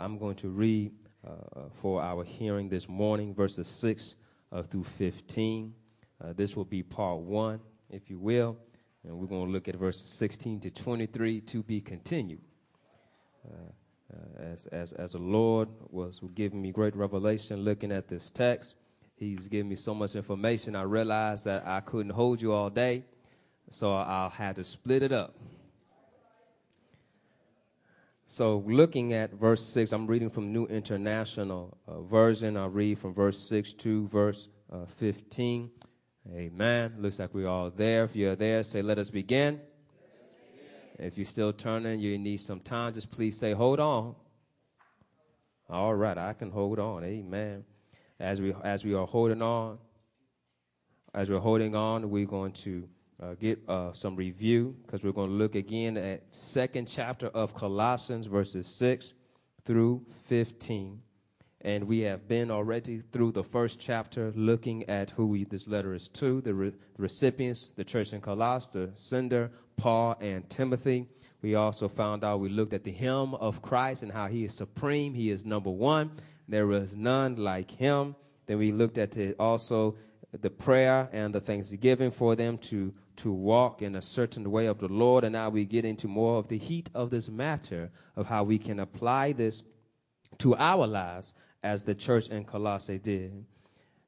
I'm going to read uh, for our hearing this morning verses 6 uh, through 15. Uh, this will be part one, if you will, and we're going to look at verses 16 to 23 to be continued. Uh, uh, as, as, as the Lord was giving me great revelation looking at this text, He's given me so much information. I realized that I couldn't hold you all day, so I'll have to split it up. So, looking at verse 6, I'm reading from New International uh, Version. I'll read from verse 6 to verse uh, 15. Amen. Looks like we're all there. If you're there, say, Let us begin. Let us begin. If you're still turning, you need some time, just please say, Hold on. All right, I can hold on. Amen. As we, as we are holding on, as we're holding on, we're going to uh, get uh, some review because we're going to look again at second chapter of Colossians, verses 6 through 15. And we have been already through the first chapter looking at who we, this letter is to, the re- recipients, the church in Colossus, the sender, Paul and Timothy. We also found out, we looked at the hymn of Christ and how he is supreme. He is number one. There is none like him. Then we looked at also the prayer and the thanksgiving for them to to walk in a certain way of the Lord. And now we get into more of the heat of this matter of how we can apply this to our lives as the church in Colossae did.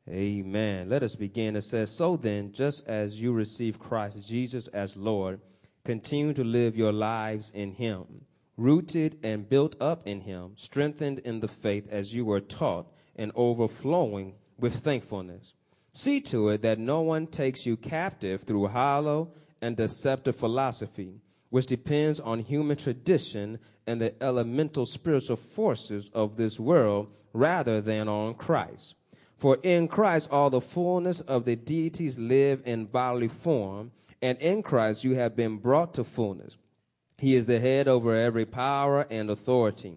Amen. Let us begin. It says, So then, just as you receive Christ Jesus as Lord, continue to live your lives in Him, rooted and built up in Him, strengthened in the faith as you were taught, and overflowing with thankfulness. See to it that no one takes you captive through hollow and deceptive philosophy, which depends on human tradition and the elemental spiritual forces of this world rather than on Christ. For in Christ all the fullness of the deities live in bodily form, and in Christ you have been brought to fullness. He is the head over every power and authority.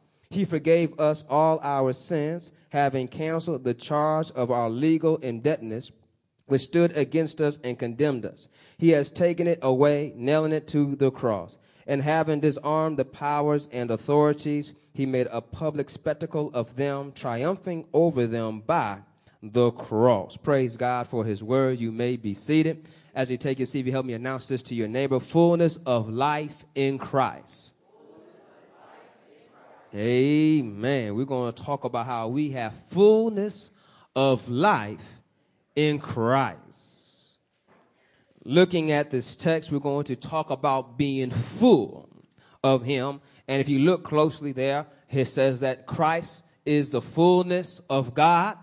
he forgave us all our sins, having canceled the charge of our legal indebtedness, which stood against us and condemned us. He has taken it away, nailing it to the cross. And having disarmed the powers and authorities, he made a public spectacle of them, triumphing over them by the cross. Praise God for his word. You may be seated. As you take your seat, you help me announce this to your neighbor fullness of life in Christ. Amen. We're going to talk about how we have fullness of life in Christ. Looking at this text, we're going to talk about being full of Him. And if you look closely there, it says that Christ is the fullness of God.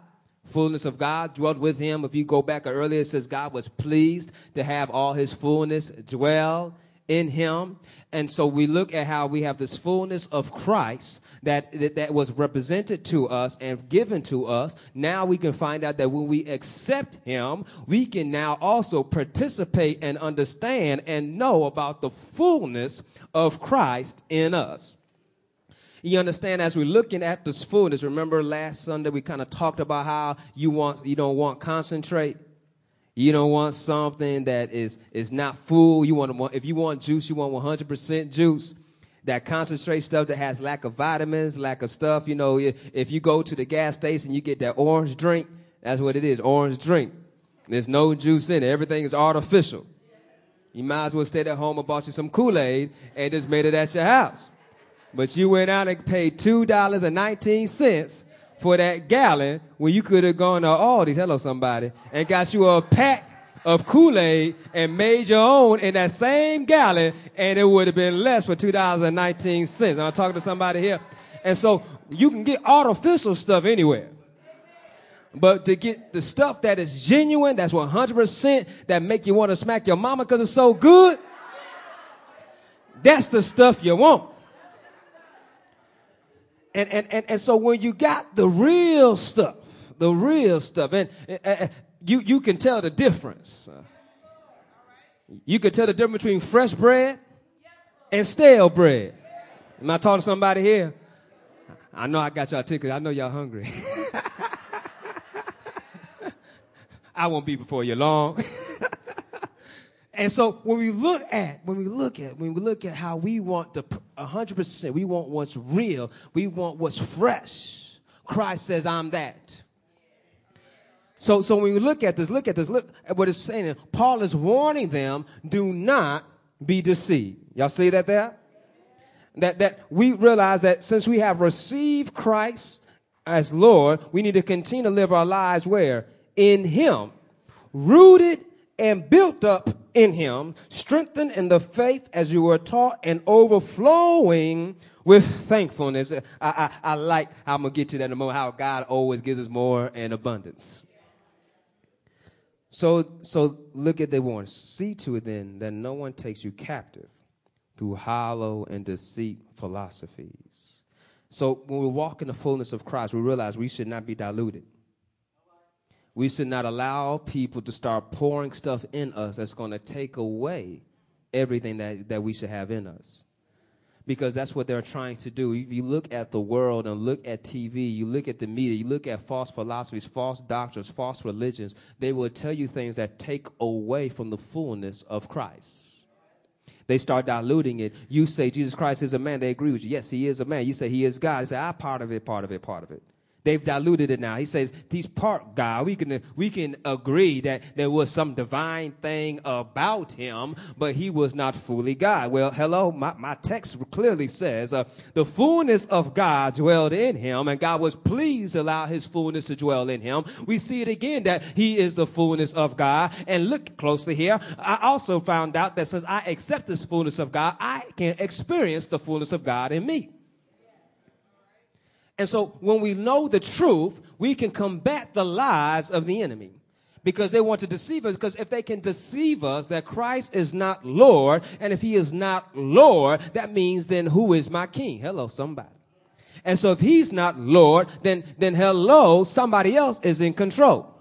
Fullness of God dwelt with him. If you go back earlier, it says God was pleased to have all his fullness dwell in him. And so we look at how we have this fullness of Christ that, that, that, was represented to us and given to us. Now we can find out that when we accept him, we can now also participate and understand and know about the fullness of Christ in us. You understand as we're looking at this fullness, remember last Sunday we kind of talked about how you want you don't want concentrate you don't want something that is, is not full. You want, if you want juice, you want 100% juice. That concentrate stuff that has lack of vitamins, lack of stuff. You know, if you go to the gas station, you get that orange drink. That's what it is, orange drink. There's no juice in it. Everything is artificial. You might as well stay at home and bought you some Kool-Aid and just made it at your house. But you went out and paid $2.19 for that gallon when you could have gone to Aldi's, hello somebody, and got you a pack of Kool-Aid and made your own in that same gallon and it would have been less for $2.19. I'm talking to somebody here. And so you can get artificial stuff anywhere. But to get the stuff that is genuine, that's 100%, that make you want to smack your mama because it's so good, that's the stuff you want. And, and, and, and so when you got the real stuff, the real stuff, and uh, you, you can tell the difference. You can tell the difference between fresh bread and stale bread. Am I talking to somebody here? I know I got y'all tickets. I know y'all hungry. I won't be before you long. and so when we look at, when we look at, when we look at how we want the 100%, we want what's real, we want what's fresh. Christ says, I'm that. So, so when we look at this, look at this, look at what it's saying. Paul is warning them, do not be deceived. Y'all see that there? That, that we realize that since we have received Christ as Lord, we need to continue to live our lives where? In Him. Rooted and built up in Him, strengthened in the faith as you were taught, and overflowing with thankfulness. I, I, I like I'm going to get to that in a moment, how God always gives us more and abundance. So, so look at the warning. See to it then that no one takes you captive through hollow and deceit philosophies. So when we walk in the fullness of Christ, we realize we should not be diluted. We should not allow people to start pouring stuff in us that's going to take away everything that, that we should have in us because that's what they're trying to do. If you look at the world and look at TV, you look at the media, you look at false philosophies, false doctrines, false religions, they will tell you things that take away from the fullness of Christ. They start diluting it. You say Jesus Christ is a man, they agree with you. Yes, he is a man. You say he is God. They say, I part of it, part of it, part of it. They've diluted it now. He says he's part God. We can we can agree that there was some divine thing about him, but he was not fully God. Well, hello, my, my text clearly says uh, the fullness of God dwelled in him, and God was pleased to allow his fullness to dwell in him. We see it again that he is the fullness of God. And look closely here. I also found out that since I accept this fullness of God, I can experience the fullness of God in me. And so when we know the truth, we can combat the lies of the enemy because they want to deceive us. Because if they can deceive us that Christ is not Lord, and if he is not Lord, that means then who is my king? Hello, somebody. And so if he's not Lord, then, then hello, somebody else is in control.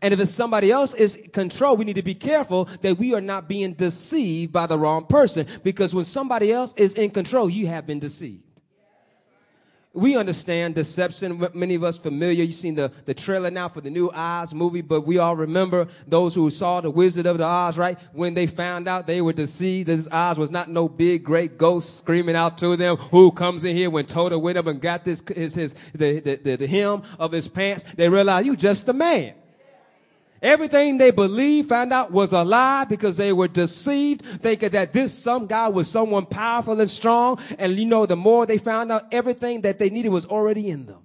And if it's somebody else is control, we need to be careful that we are not being deceived by the wrong person. Because when somebody else is in control, you have been deceived we understand deception. Many of us familiar. You've seen the, the trailer now for the new Oz movie, but we all remember those who saw the Wizard of the Oz, right? When they found out they were deceived, this Oz was not no big, great ghost screaming out to them, who comes in here when Toto went up and got this, his, his, the, the, the, the hem of his pants. They realized you just a man. Everything they believed, found out was a lie because they were deceived, thinking that this some guy was someone powerful and strong. And you know, the more they found out, everything that they needed was already in them.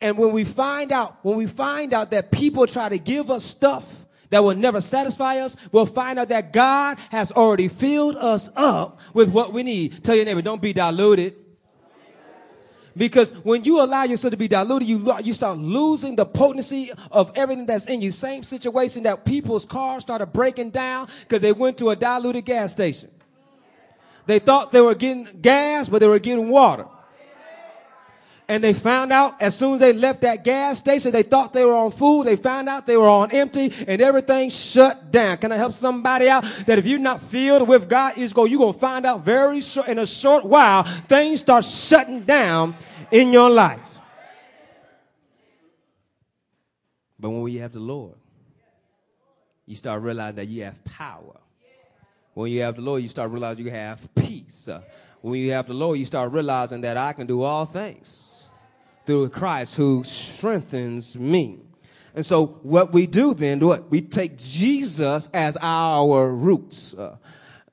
And when we find out, when we find out that people try to give us stuff that will never satisfy us, we'll find out that God has already filled us up with what we need. Tell your neighbor, don't be diluted. Because when you allow yourself to be diluted, you, you start losing the potency of everything that's in you. Same situation that people's cars started breaking down because they went to a diluted gas station. They thought they were getting gas, but they were getting water. And they found out as soon as they left that gas station, they thought they were on food. They found out they were on empty and everything shut down. Can I help somebody out that if you're not filled with God, is go, you're going to find out very short, in a short while, things start shutting down in your life. But when you have the Lord, you start realizing that you have power. When you have the Lord, you start realizing you have peace. When you have the Lord, you start realizing that I can do all things through Christ who strengthens me. And so what we do then, what we take Jesus as our roots. Uh,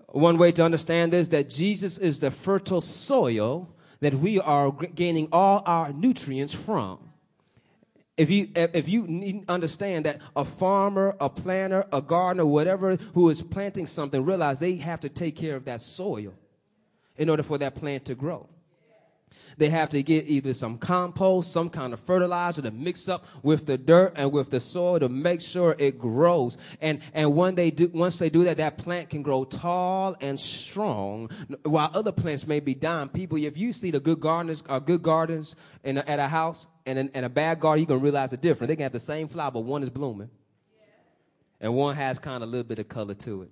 one way to understand this that Jesus is the fertile soil that we are gaining all our nutrients from. If you if you understand that a farmer, a planter, a gardener, whatever who is planting something, realize they have to take care of that soil in order for that plant to grow. They have to get either some compost, some kind of fertilizer to mix up with the dirt and with the soil to make sure it grows. And, and when they do, once they do that, that plant can grow tall and strong while other plants may be dying. People, if you see the good gardeners, uh, good gardens in a, at a house and, and a bad garden, you're going to realize the difference. They can have the same flower, but one is blooming and one has kind of a little bit of color to it.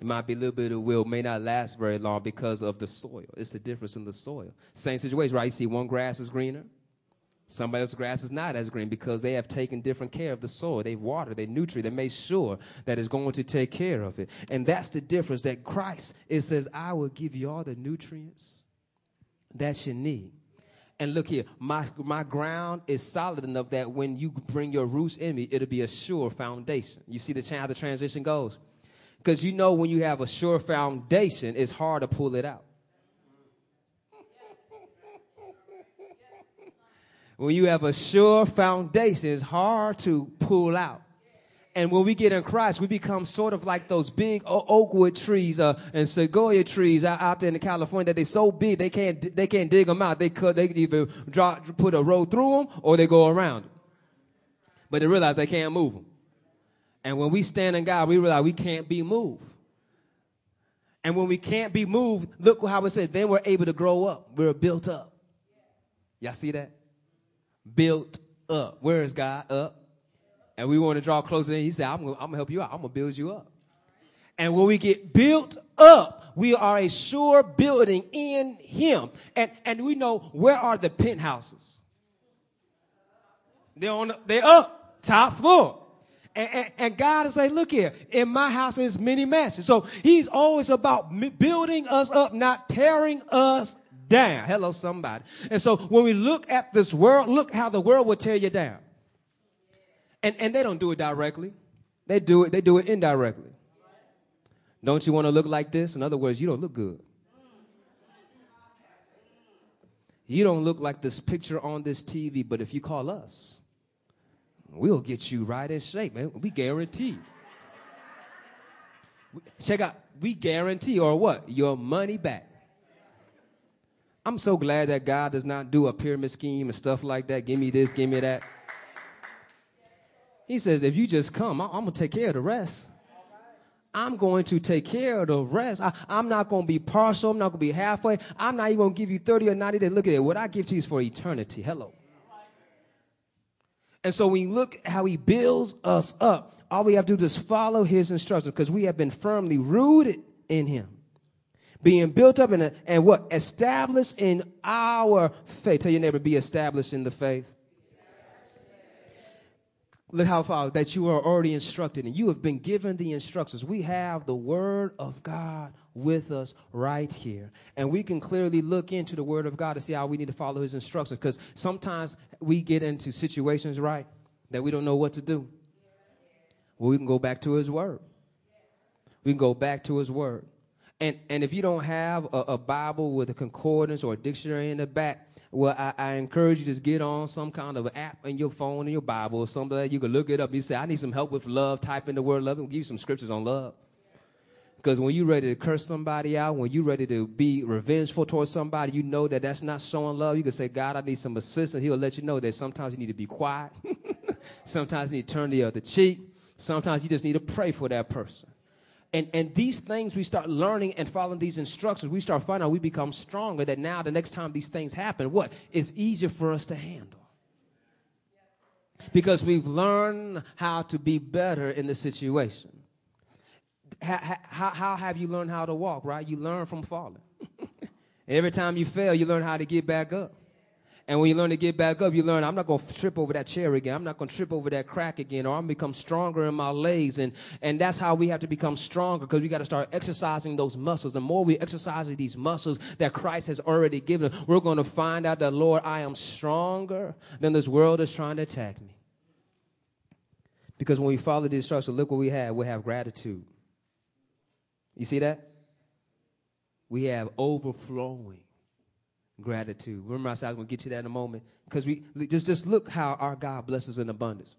It might be a little bit of will, may not last very long because of the soil. It's the difference in the soil. Same situation, right? You see one grass is greener, somebody else's grass is not as green because they have taken different care of the soil. They've watered, they nutrient, they made sure that it's going to take care of it. And that's the difference that Christ, it says, I will give you all the nutrients that you need. And look here, my, my ground is solid enough that when you bring your roots in me, it'll be a sure foundation. You see the, how the transition goes? Because you know when you have a sure foundation, it's hard to pull it out. when you have a sure foundation, it's hard to pull out. And when we get in Christ, we become sort of like those big oakwood trees uh, and sequoia trees out, out there in California that they're so big they can't they can't dig them out. They could they either drop, put a road through them or they go around them. But they realize they can't move them. And when we stand in God, we realize we can't be moved. And when we can't be moved, look how it says, then we're able to grow up. We're built up. Y'all see that? Built up. Where is God? Up. And we want to draw closer in. He said, I'm going to help you out. I'm going to build you up. And when we get built up, we are a sure building in Him. And, and we know where are the penthouses? They're on, the, they're up, top floor. And, and, and, God is like, look here, in my house is many mansions. So he's always about building us up, not tearing us down. Hello, somebody. And so when we look at this world, look how the world will tear you down. And, and they don't do it directly. They do it, they do it indirectly. Don't you want to look like this? In other words, you don't look good. You don't look like this picture on this TV, but if you call us, We'll get you right in shape, man. We guarantee. Check out, we guarantee or what? Your money back. I'm so glad that God does not do a pyramid scheme and stuff like that. Give me this, give me that. He says, if you just come, I'm, going to take care of the rest. I'm going to take care of the rest. I, am not going to be partial. I'm not going to be halfway. I'm not even going to give you 30 or 90 days. Look at it. What I give to you is for eternity. Hello. And so when you look how he builds us up, all we have to do is follow his instructions because we have been firmly rooted in him. Being built up in and what? Established in our faith. Tell your neighbor, be established in the faith. Look how far that you are already instructed and you have been given the instructions. We have the word of God with us right here. And we can clearly look into the Word of God to see how we need to follow His instructions. Because sometimes we get into situations, right, that we don't know what to do. Well, we can go back to His Word. We can go back to His Word. And, and if you don't have a, a Bible with a concordance or a dictionary in the back, well, I, I, encourage you to get on some kind of app in your phone in your Bible or something that you can look it up. You say, I need some help with love. Type in the word love and we'll give you some scriptures on love. Because when you're ready to curse somebody out, when you're ready to be revengeful towards somebody, you know that that's not showing love. You can say, God, I need some assistance. He'll let you know that sometimes you need to be quiet. sometimes you need to turn the other cheek. Sometimes you just need to pray for that person. And, and these things we start learning and following these instructions, we start finding out we become stronger. That now, the next time these things happen, what is easier for us to handle. Because we've learned how to be better in the situation how, how have you learned how to walk, right? You learn from falling. Every time you fail, you learn how to get back up. And when you learn to get back up, you learn I'm not going to trip over that chair again. I'm not going to trip over that crack again, or I'm going to become stronger in my legs. And, and that's how we have to become stronger because we got to start exercising those muscles. The more we exercise these muscles that Christ has already given, we're going to find out that, Lord, I am stronger than this world is trying to attack me. Because when we follow the instructions, look what we have. We have gratitude. You see that? We have overflowing gratitude. Remember, I said I was going to get to that in a moment because we just just look how our God blesses in abundance.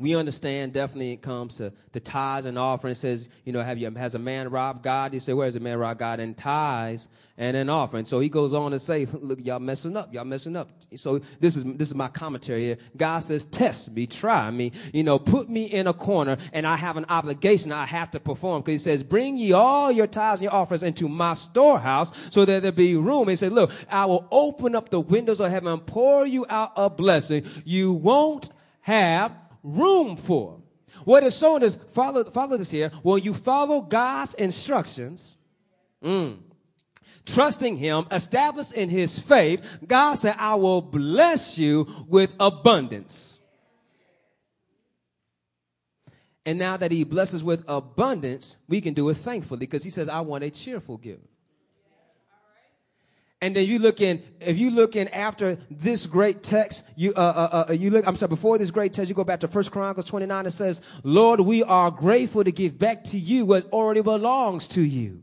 We understand definitely it comes to the tithes and offering. It says, you know, have you has a man robbed God? You say, where's a man robbed God? In tithes and an offering. So he goes on to say, look, y'all messing up. Y'all messing up. So this is this is my commentary here. God says, test me, try me, you know, put me in a corner, and I have an obligation I have to perform. Because he says, bring ye all your tithes and your offerings into my storehouse, so that there be room. He said, look, I will open up the windows of heaven and pour you out a blessing. You won't have room for. What is shown is follow, follow this here. When you follow God's instructions, mm, trusting Him, established in His faith, God said, I will bless you with abundance. And now that He blesses with abundance, we can do it thankfully because He says, I want a cheerful giver. And then you look in, if you look in after this great text, you, uh, uh, uh, you look, I'm sorry, before this great text, you go back to First Chronicles 29, it says, Lord, we are grateful to give back to you what already belongs to you.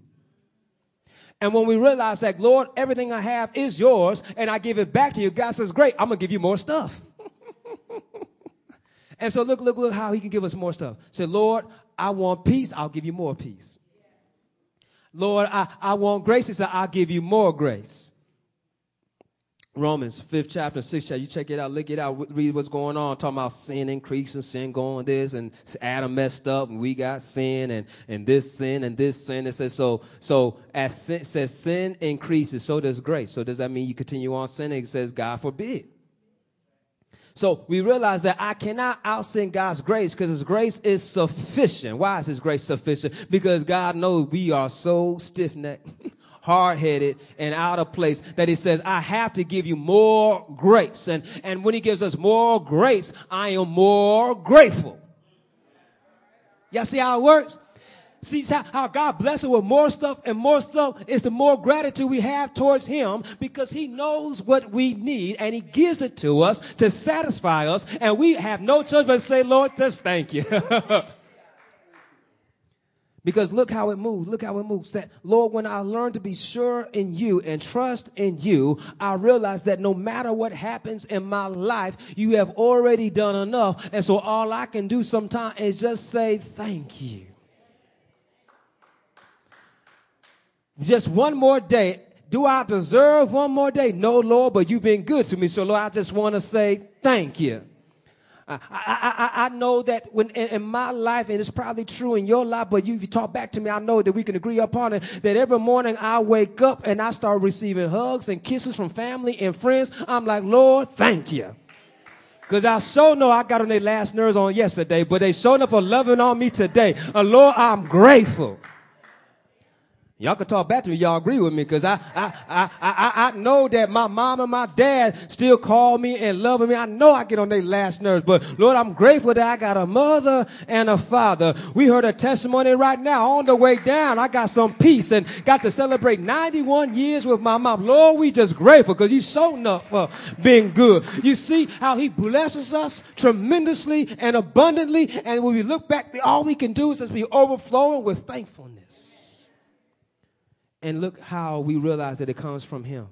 And when we realize that, Lord, everything I have is yours and I give it back to you, God says, great, I'm going to give you more stuff. and so look, look, look how he can give us more stuff. Say, Lord, I want peace. I'll give you more peace. Lord, I, I want grace. He said, I'll give you more grace. Romans, fifth chapter, sixth chapter. You check it out, look it out, read what's going on. Talking about sin increasing, sin going this, and Adam messed up, and we got sin, and, and this sin, and this sin. It says so. So as sin says, sin increases, so does grace. So does that mean you continue on sinning? It says, God forbid. So we realize that I cannot outsin God's grace because His grace is sufficient. Why is His grace sufficient? Because God knows we are so stiff necked, hard headed, and out of place that He says, I have to give you more grace. And, and when He gives us more grace, I am more grateful. Y'all see how it works? See how God blesses with more stuff and more stuff is the more gratitude we have towards Him because He knows what we need and He gives it to us to satisfy us. And we have no choice but to say, Lord, just thank you. because look how it moves. Look how it moves. That, Lord, when I learn to be sure in you and trust in you, I realize that no matter what happens in my life, you have already done enough. And so all I can do sometimes is just say, thank you. Just one more day. Do I deserve one more day? No, Lord, but you've been good to me. So, Lord, I just want to say thank you. I, I, I, I know that when in, in, my life, and it's probably true in your life, but you, you talk back to me, I know that we can agree upon it, that every morning I wake up and I start receiving hugs and kisses from family and friends. I'm like, Lord, thank you. Because I so know I got on their last nerves on yesterday, but they showed up for loving on me today. Uh, Lord, I'm grateful. Y'all can talk back to me. Y'all agree with me because I, I, I, I, I know that my mom and my dad still call me and love me. I know I get on their last nerves, but Lord, I'm grateful that I got a mother and a father. We heard a testimony right now on the way down. I got some peace and got to celebrate 91 years with my mom. Lord, we just grateful because you so enough for being good. You see how he blesses us tremendously and abundantly. And when we look back, all we can do is just be overflowing with thankfulness. And look how we realize that it comes from Him.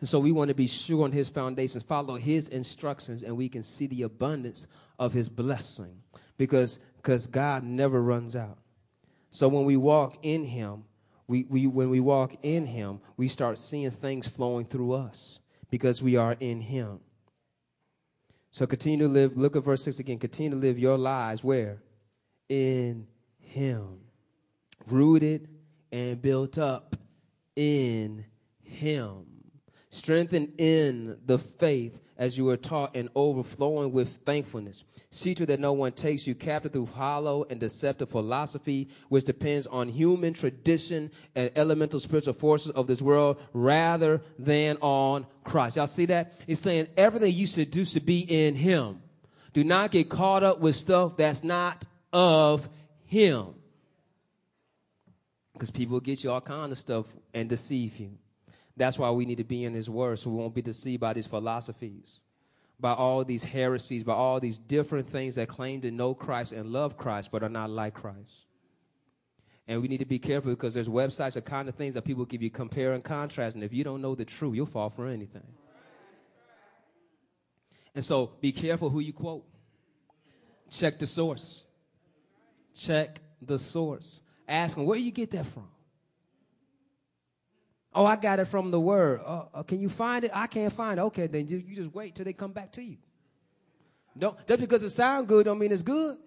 And so we want to be sure on His foundations, follow His instructions, and we can see the abundance of His blessing because because God never runs out. So when we walk in Him, we, we, when we walk in Him, we start seeing things flowing through us because we are in Him. So continue to live, look at verse 6 again. Continue to live your lives where? In Him. Rooted and built up in him. Strengthened in the faith as you were taught and overflowing with thankfulness. See to that no one takes you captive through hollow and deceptive philosophy, which depends on human tradition and elemental spiritual forces of this world rather than on Christ. Y'all see that? He's saying everything you should do should be in Him. Do not get caught up with stuff that's not of Him. Because people get you all kind of stuff and deceive you. That's why we need to be in His Word so we won't be deceived by these philosophies, by all these heresies, by all these different things that claim to know Christ and love Christ but are not like Christ. And we need to be careful because there's websites, the kind of things that people give you compare and contrast. And if you don't know the truth, you'll fall for anything. And so be careful who you quote. Check the source. Check the source. Ask them, where you get that from? Oh, I got it from the word. Uh, uh, can you find it? I can't find it. Okay, then you, just wait till they come back to you. Don't, just because it sounds good don't mean it's good.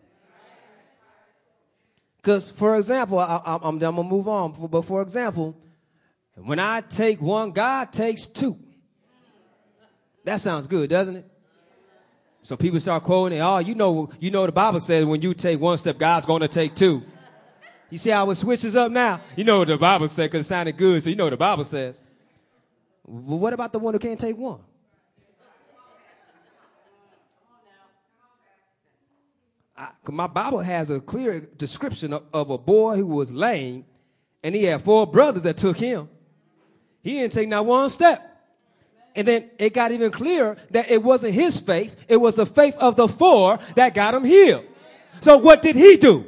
Because, for example, I, am I'm, I'm going to move on. But for example, when I take one, God takes two. That sounds good, doesn't it? So people start quoting, it, oh, you know, you know the Bible says when you take one step, God's going to take two. You see how it switches up now? You know what the Bible says because it sounded good, so you know what the Bible says. Well, what about the one who can't take one? I, my Bible has a clear description of, of a boy who was lame, and he had four brothers that took him. He didn't take not one step. And then it got even clearer that it wasn't his faith, it was the faith of the four that got him healed. So what did he do?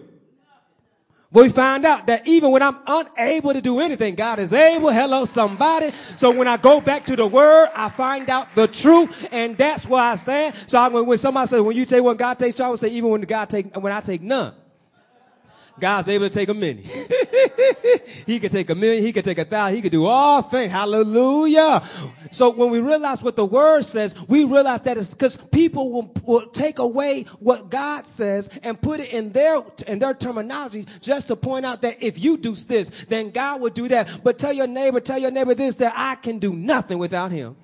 We find out that even when I'm unable to do anything, God is able. Hello, somebody. So when I go back to the word, I find out the truth, and that's where I stand. So I, when somebody says, when you take one, God takes I would say, even when God take, when I take none. God's able to take a many. he can take a million. He can take a thousand. He can do all things. Hallelujah. So when we realize what the word says, we realize that it's because people will, will take away what God says and put it in their, in their terminology just to point out that if you do this, then God will do that. But tell your neighbor, tell your neighbor this, that I can do nothing without him.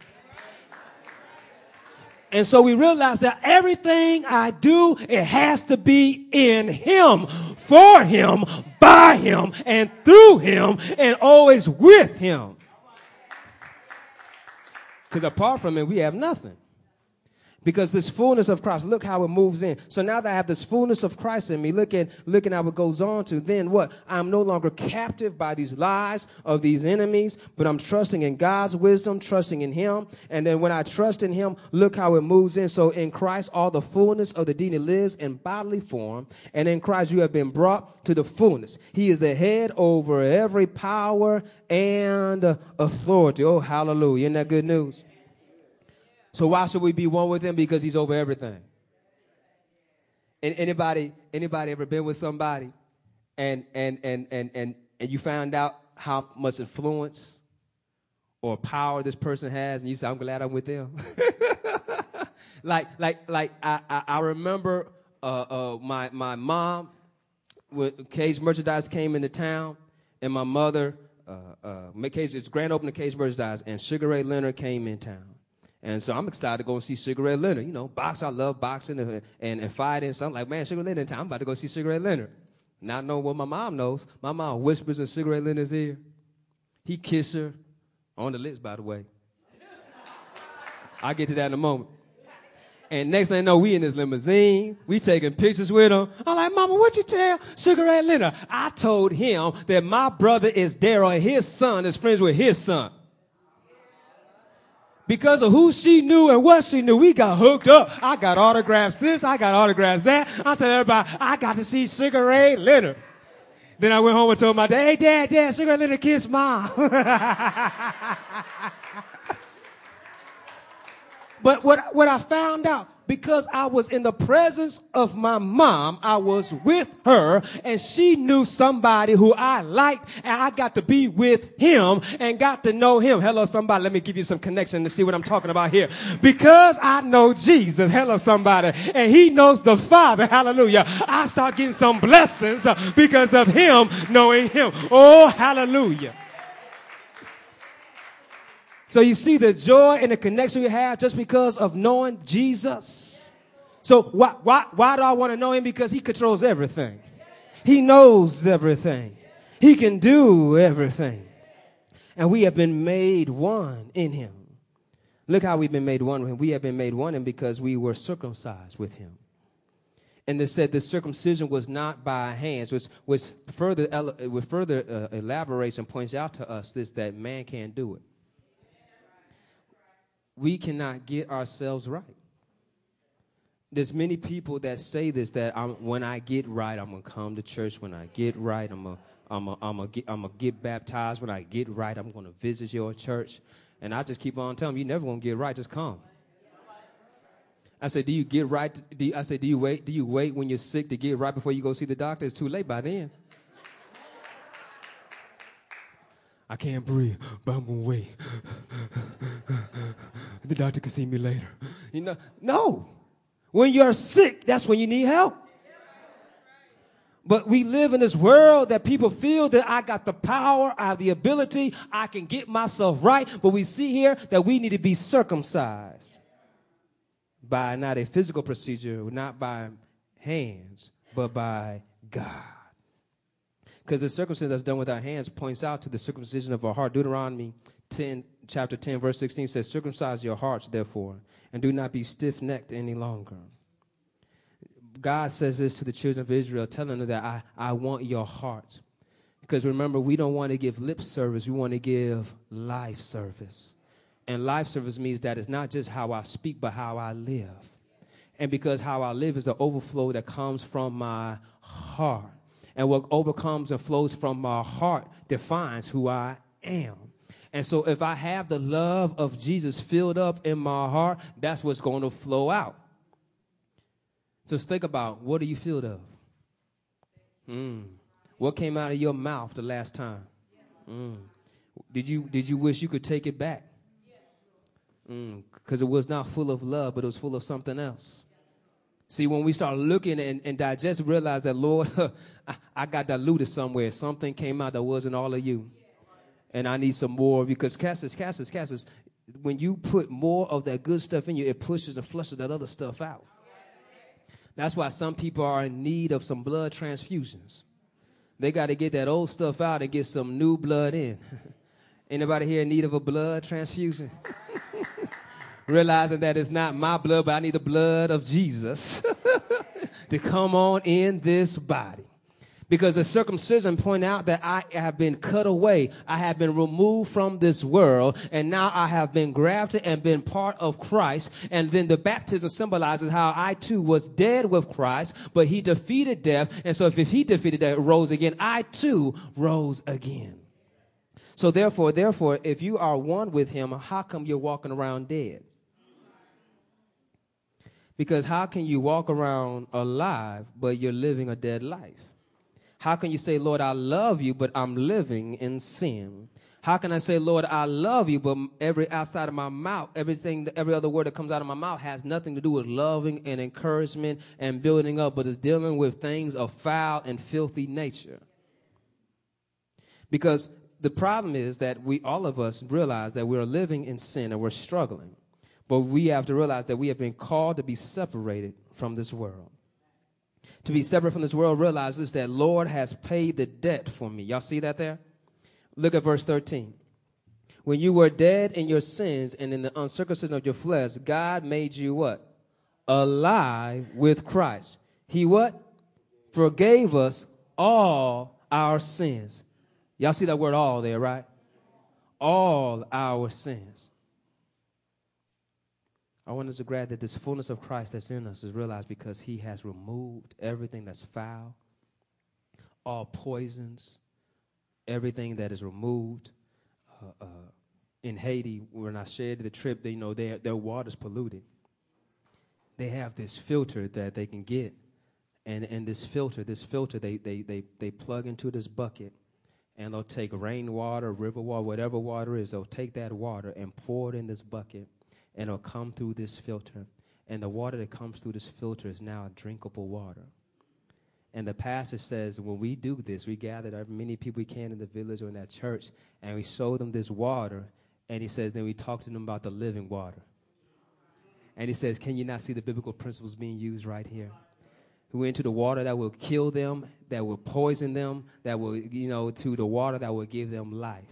And so we realize that everything I do, it has to be in Him, for Him, by Him, and through Him, and always with Him. Because apart from Him, we have nothing. Because this fullness of Christ, look how it moves in. So now that I have this fullness of Christ in me, look at, look at how it goes on to then what? I'm no longer captive by these lies of these enemies, but I'm trusting in God's wisdom, trusting in Him. And then when I trust in Him, look how it moves in. So in Christ, all the fullness of the deity lives in bodily form. And in Christ, you have been brought to the fullness. He is the head over every power and authority. Oh, hallelujah. Isn't that good news? So why should we be one with him? Because he's over everything. And anybody, anybody ever been with somebody and and and and and and you found out how much influence or power this person has, and you say, I'm glad I'm with them. like, like, like I, I, I remember uh, uh, my my mom with Cage Merchandise came into town, and my mother, uh, uh, Cage, it's grand opening Cage Merchandise, and Sugar Ray Leonard came in town. And so I'm excited to go and see Ray Leonard. You know, box, I love boxing and, and, and fighting. So I'm like, man, Ray Leonard time. I'm about to go see Ray Leonard. Not knowing what my mom knows. My mom whispers in Ray Leonard's ear. He kiss her on the lips, by the way. I'll get to that in a moment. And next thing I know, we in this limousine. We taking pictures with him. I'm like, Mama, what you tell Sugar Ray Leonard? I told him that my brother is Daryl his son is friends with his son because of who she knew and what she knew, we got hooked up. I got autographs this, I got autographs that. I tell everybody, I got to see Sugar Ray Leonard. Then I went home and told my dad, hey, dad, dad, Sugar Ray Leonard kissed mom. but what, what I found out, because I was in the presence of my mom. I was with her and she knew somebody who I liked and I got to be with him and got to know him. Hello, somebody. Let me give you some connection to see what I'm talking about here. Because I know Jesus. Hello, somebody. And he knows the Father. Hallelujah. I start getting some blessings because of him knowing him. Oh, hallelujah. So you see the joy and the connection we have just because of knowing Jesus. So why, why, why do I want to know him? Because he controls everything. He knows everything. He can do everything. And we have been made one in him. Look how we've been made one with him. We have been made one in because we were circumcised with him. And they said the circumcision was not by hands, which, which further, with further uh, elaboration points out to us this that man can't do it we cannot get ourselves right. There's many people that say this that I'm, when I get right, I'm gonna come to church. When I get right, I'm gonna I'm gonna I'm get, I'm gonna get baptized. When I get right, I'm gonna visit your church. And I just keep on telling them, you never gonna get right. Just come. I said, do you get right? Do you, I said, do you wait? Do you wait when you're sick to get right before you go see the doctor? It's too late by then. I can't breathe, but I'm gonna wait. The doctor can see me later. You know, no. When you're sick, that's when you need help. But we live in this world that people feel that I got the power, I have the ability, I can get myself right. But we see here that we need to be circumcised by not a physical procedure, not by hands, but by God. Because the circumcision that's done with our hands points out to the circumcision of our heart. Deuteronomy 10, chapter 10, verse 16 says, Circumcise your hearts, therefore, and do not be stiff necked any longer. God says this to the children of Israel, telling them that I, I want your heart. Because remember, we don't want to give lip service, we want to give life service. And life service means that it's not just how I speak, but how I live. And because how I live is the overflow that comes from my heart. And what overcomes and flows from my heart defines who I am. And so if I have the love of Jesus filled up in my heart, that's what's going to flow out. So think about what are you filled of? Mm. What came out of your mouth the last time? Mm. Did you did you wish you could take it back? Because mm. it was not full of love, but it was full of something else. See, when we start looking and, and digest, realize that, Lord, I, I, got diluted somewhere. Something came out that wasn't all of you. And I need some more because Cassius, Cassius, Cassius, when you put more of that good stuff in you, it pushes and flushes that other stuff out. That's why some people are in need of some blood transfusions. They got to get that old stuff out and get some new blood in. Anybody here in need of a blood transfusion? realizing that it's not my blood, but I need the blood of Jesus to come on in this body. Because the circumcision point out that I have been cut away. I have been removed from this world and now I have been grafted and been part of Christ. And then the baptism symbolizes how I too was dead with Christ, but he defeated death. And so if, if he defeated death, rose again, I too rose again. So therefore, therefore, if you are one with him, how come you're walking around dead? Because how can you walk around alive, but you're living a dead life? How can you say, Lord, I love you, but I'm living in sin? How can I say, Lord, I love you, but every outside of my mouth, everything, every other word that comes out of my mouth has nothing to do with loving and encouragement and building up, but is dealing with things of foul and filthy nature? Because the problem is that we, all of us, realize that we're living in sin and we're struggling. But we have to realize that we have been called to be separated from this world. To be separate from this world realizes that Lord has paid the debt for me. Y'all see that there? Look at verse 13. When you were dead in your sins and in the uncircumcision of your flesh, God made you what? Alive with Christ. He what? Forgave us all our sins. Y'all see that word all there, right? All our sins. I want us to grab that this fullness of Christ that's in us is realized because he has removed everything that's foul, all poisons, everything that is removed. Uh, uh, in Haiti, when I shared the trip, they know their, their water's polluted. They have this filter that they can get. And, and this filter, this filter, they, they, they, they plug into this bucket and they'll take rainwater, river water, whatever water is, they'll take that water and pour it in this bucket and it'll come through this filter. And the water that comes through this filter is now drinkable water. And the pastor says, when we do this, we gather as many people we can in the village or in that church, and we show them this water. And he says, then we talk to them about the living water. And he says, can you not see the biblical principles being used right here? We went to the water that will kill them, that will poison them, that will, you know, to the water that will give them life.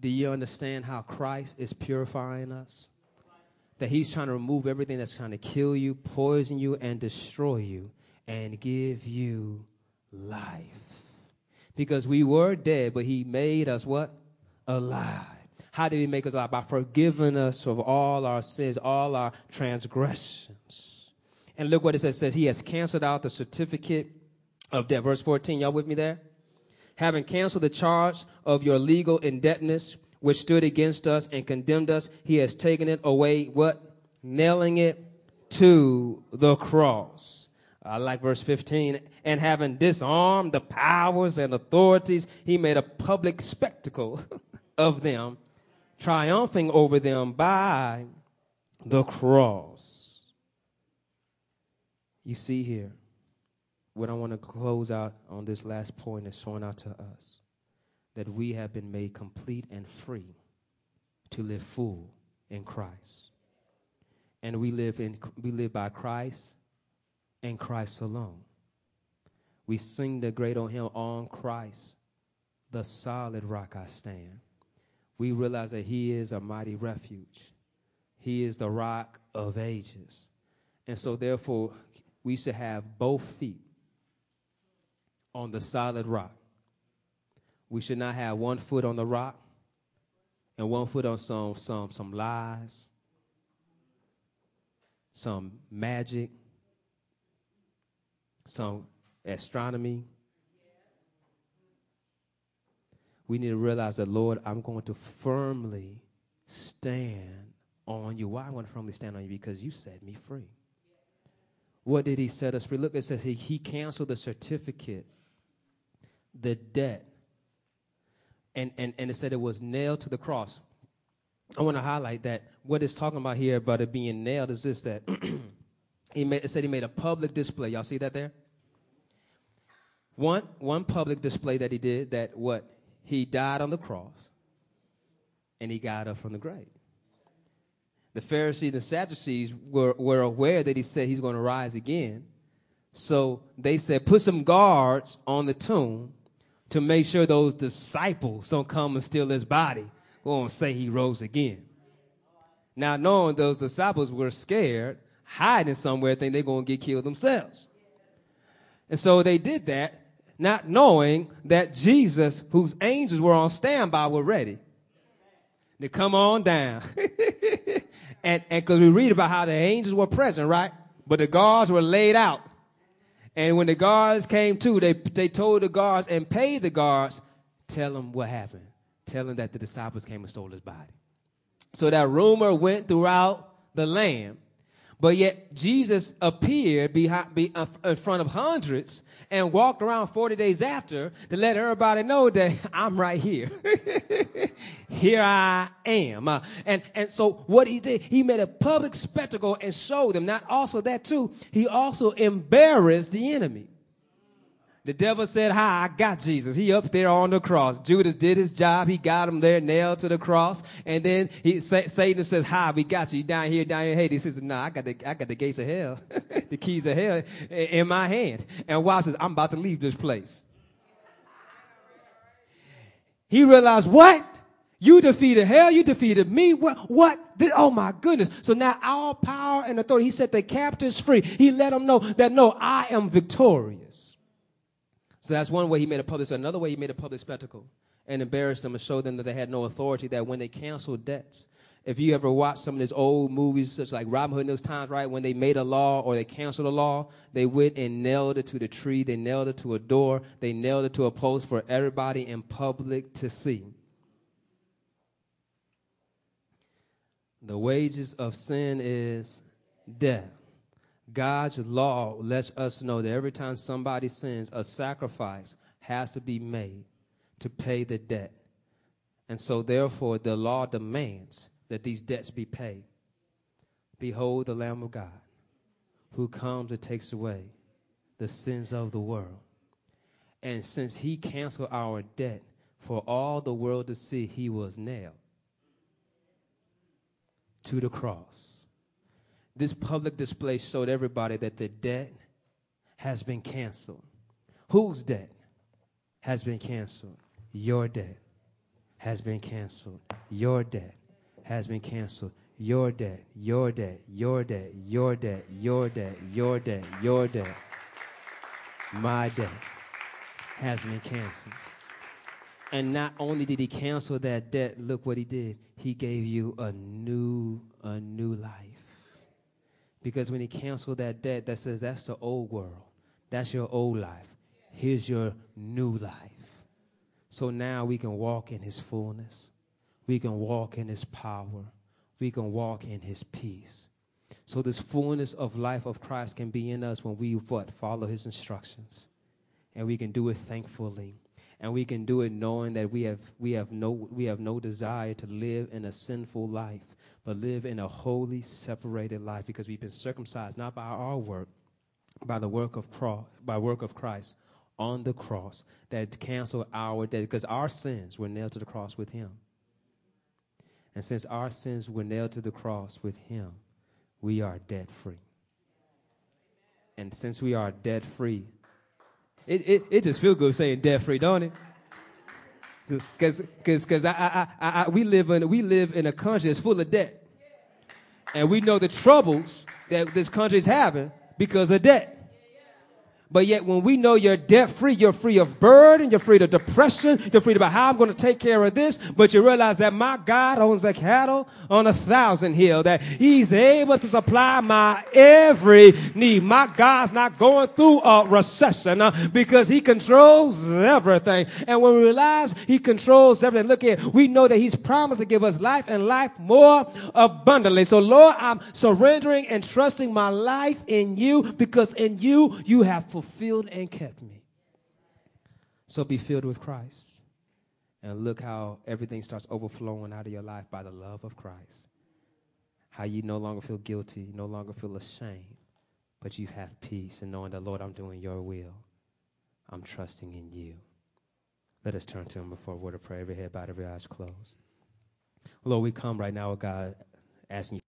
Do you understand how Christ is purifying us? That he's trying to remove everything that's trying to kill you, poison you, and destroy you, and give you life. Because we were dead, but he made us what? Alive. How did he make us alive? By forgiving us of all our sins, all our transgressions. And look what it says. It says he has canceled out the certificate of debt. Verse 14, y'all with me there? Having canceled the charge of your legal indebtedness, which stood against us and condemned us, he has taken it away, what? Nailing it to the cross. I like verse 15. And having disarmed the powers and authorities, he made a public spectacle of them, triumphing over them by the cross. You see here, what I want to close out on this last point is showing out to us that we have been made complete and free to live full in Christ. And we live in we live by Christ and Christ alone. We sing the great old hymn on Christ, the solid rock I stand. We realize that He is a mighty refuge. He is the rock of ages. And so, therefore, we should have both feet on the solid rock. We should not have one foot on the rock and one foot on some, some, some lies, some magic, some astronomy. We need to realize that, Lord, I'm going to firmly stand on you. Why I want to firmly stand on you? Because you set me free. What did he set us free? Look, it says he, he canceled the certificate, the debt, and, and, and it said it was nailed to the cross. I want to highlight that what it's talking about here about it being nailed is this that he made, it said he made a public display. Y'all see that there? One, one public display that he did that what? He died on the cross and he got up from the grave. The Pharisees and Sadducees were, were aware that he said he's going to rise again. So they said, put some guards on the tomb to make sure those disciples don't come and steal his body. And say he rose again. Now, knowing those disciples were scared, hiding somewhere, think they're going to get killed themselves. And so they did that, not knowing that Jesus, whose angels were on standby, were ready to come on down. and because we read about how the angels were present, right? But the guards were laid out and when the guards came to, they, they told the guards and paid the guards, tell them what happened. Tell them that the disciples came and stole his body. So that rumor went throughout the land. But yet Jesus appeared behind, be, uh, in front of hundreds and walked around 40 days after to let everybody know that I'm right here. here I am. Uh, and, and so what he did, he made a public spectacle and showed them. Not also that too, he also embarrassed the enemy. The devil said, Hi, I got Jesus. He up there on the cross. Judas did his job. He got him there nailed to the cross. And then he, Satan says, Hi, we got you. down here, down here. Hey, he says, Nah, I got the, I got the gates of hell, the keys of hell in my hand. And watch says, I'm about to leave this place. He realized, What? You defeated hell. You defeated me. What? What? Oh my goodness. So now our power and authority, he set the captives free. He let them know that no, I am victorious. So that's one way he made a public. So another way he made a public spectacle and embarrassed them and showed them that they had no authority. That when they canceled debts, if you ever watch some of these old movies, such like Robin Hood in those times, right? When they made a law or they canceled a law, they went and nailed it to the tree. They nailed it to a door. They nailed it to a post for everybody in public to see. The wages of sin is death. God's law lets us know that every time somebody sins, a sacrifice has to be made to pay the debt. And so, therefore, the law demands that these debts be paid. Behold the Lamb of God who comes and takes away the sins of the world. And since he canceled our debt for all the world to see, he was nailed to the cross this public display showed everybody that the debt has been canceled. Whose debt has been canceled? Your debt has been canceled. Your debt has been canceled. Your debt, your debt, your debt, your debt, your debt, your debt, your debt, my debt has been canceled. And not only did he cancel that debt, look what he did. He gave you a new, a new life. Because when he canceled that debt, that says that's the old world. That's your old life. Here's your new life. So now we can walk in his fullness. we can walk in his power, we can walk in his peace. So this fullness of life of Christ can be in us when we what follow his instructions. And we can do it thankfully. And we can do it knowing that we have we have no we have no desire to live in a sinful life, but live in a holy, separated life because we've been circumcised not by our work, by the work of cross, by work of Christ on the cross that canceled our debt because our sins were nailed to the cross with him. And since our sins were nailed to the cross with him, we are debt free. And since we are debt free, it, it, it just feels good saying debt free, don't it? Because because I, I, I, I, we, live in, we live in a country that's full of debt. And we know the troubles that this country is having because of debt. But yet, when we know you're debt free, you're free of burden, you're free of depression, you're free about how I'm going to take care of this. But you realize that my God owns a cattle on a thousand hill, that He's able to supply my every need. My God's not going through a recession uh, because He controls everything. And when we realize He controls everything, look here, we know that He's promised to give us life and life more abundantly. So, Lord, I'm surrendering and trusting my life in you because in you, you have fulfilled and kept me. So be filled with Christ. And look how everything starts overflowing out of your life by the love of Christ. How you no longer feel guilty, no longer feel ashamed, but you have peace and knowing that, Lord, I'm doing your will. I'm trusting in you. Let us turn to him before a word of prayer. Every head bowed, every eyes closed. Lord, we come right now, oh God, asking you.